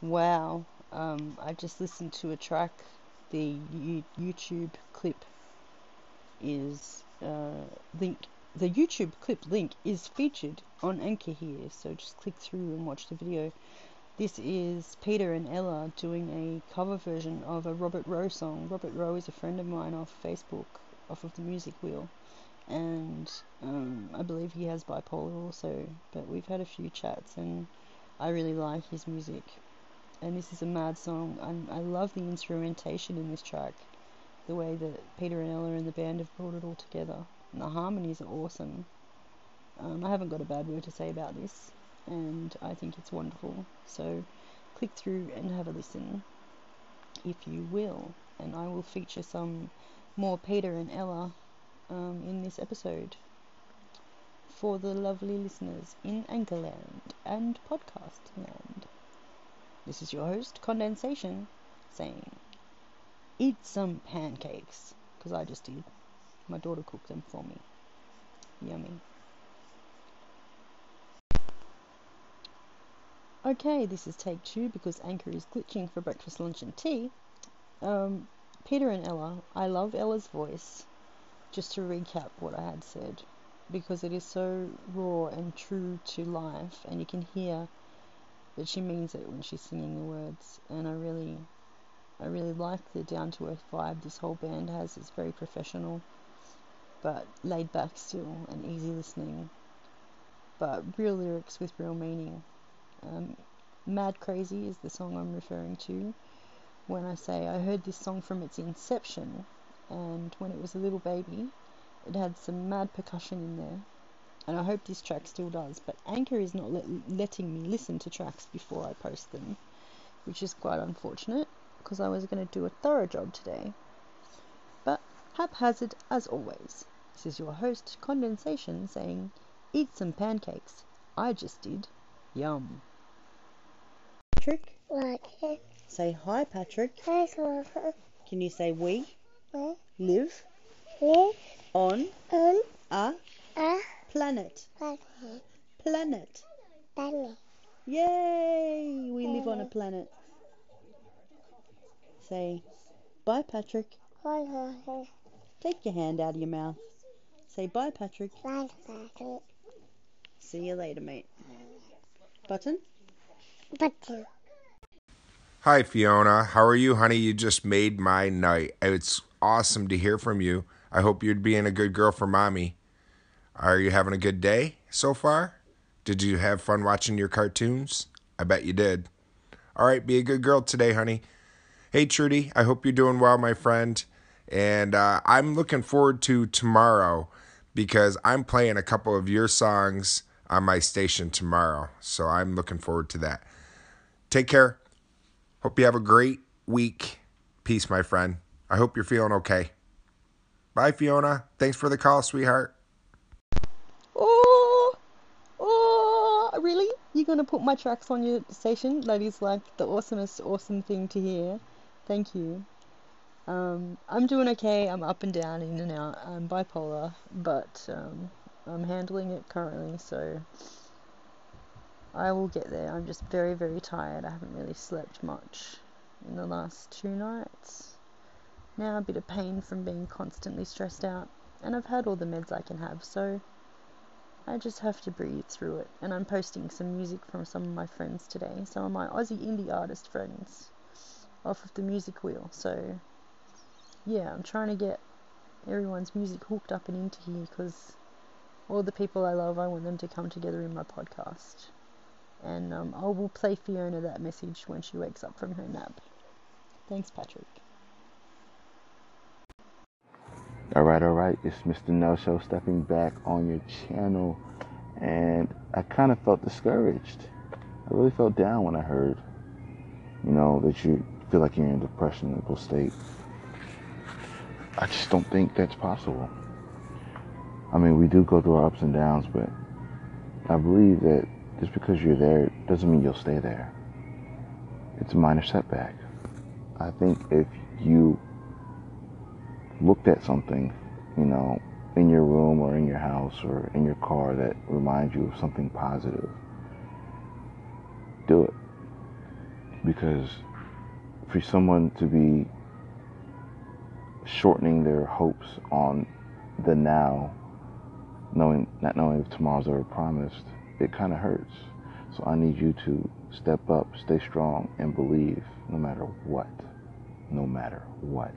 Wow. Um, I just listened to a track. The YouTube clip is uh, link. The YouTube clip link is featured on Anchor here, so just click through and watch the video. This is Peter and Ella doing a cover version of a Robert Rowe song. Robert Rowe is a friend of mine off Facebook, off of the Music Wheel, and um, I believe he has bipolar also. But we've had a few chats, and I really like his music and this is a mad song. And I love the instrumentation in this track, the way that Peter and Ella and the band have brought it all together, and the harmonies are awesome. Um, I haven't got a bad word to say about this, and I think it's wonderful. So click through and have a listen, if you will, and I will feature some more Peter and Ella um, in this episode for the lovely listeners in Anchorland and Podcast Land. This is your host, Condensation, saying, Eat some pancakes, because I just did. My daughter cooked them for me. Yummy. Okay, this is take two because Anchor is glitching for breakfast, lunch, and tea. Um, Peter and Ella, I love Ella's voice. Just to recap what I had said, because it is so raw and true to life, and you can hear but she means it when she's singing the words and I really I really like the down to earth vibe this whole band has. It's very professional but laid back still and easy listening. But real lyrics with real meaning. Um, Mad Crazy is the song I'm referring to when I say I heard this song from its inception and when it was a little baby it had some mad percussion in there and I hope this track still does. But Anchor is not let, letting me listen to tracks before I post them, which is quite unfortunate because I was going to do a thorough job today. But haphazard as always. This is your host, Condensation, saying, Eat some pancakes. I just did. Yum. Patrick? Say hi, Patrick. Hi, Can you say we What? live Live on on a planet? planet. Planet. Planet. Yay! We live on a planet. Say, bye, Patrick. Bye, Take your hand out of your mouth. Say bye, Patrick. bye, bye. See you later, mate. Button? Button. Hi, Fiona. How are you, honey? You just made my night. It's awesome to hear from you. I hope you're being a good girl for mommy. Are you having a good day so far? Did you have fun watching your cartoons? I bet you did. All right, be a good girl today, honey. Hey, Trudy, I hope you're doing well, my friend. And uh, I'm looking forward to tomorrow because I'm playing a couple of your songs on my station tomorrow. So I'm looking forward to that. Take care. Hope you have a great week. Peace, my friend. I hope you're feeling okay. Bye, Fiona. Thanks for the call, sweetheart. You're gonna put my tracks on your station? That is like the awesomest, awesome thing to hear. Thank you. Um, I'm doing okay. I'm up and down, in and out. I'm bipolar, but um, I'm handling it currently, so I will get there. I'm just very, very tired. I haven't really slept much in the last two nights. Now a bit of pain from being constantly stressed out, and I've had all the meds I can have, so I just have to breathe through it. And I'm posting some music from some of my friends today, some of my Aussie indie artist friends, off of the music wheel. So, yeah, I'm trying to get everyone's music hooked up and into here because all the people I love, I want them to come together in my podcast. And um, I will play Fiona that message when she wakes up from her nap. Thanks, Patrick. All right, all right. It's Mr. No Show stepping back on your channel, and I kind of felt discouraged. I really felt down when I heard, you know, that you feel like you're in a depressional state. I just don't think that's possible. I mean, we do go through our ups and downs, but I believe that just because you're there doesn't mean you'll stay there. It's a minor setback. I think if you looked at something, you know, in your room or in your house or in your car that reminds you of something positive, do it. Because for someone to be shortening their hopes on the now, knowing not knowing if tomorrow's ever promised, it kind of hurts. So I need you to step up, stay strong, and believe no matter what. No matter what.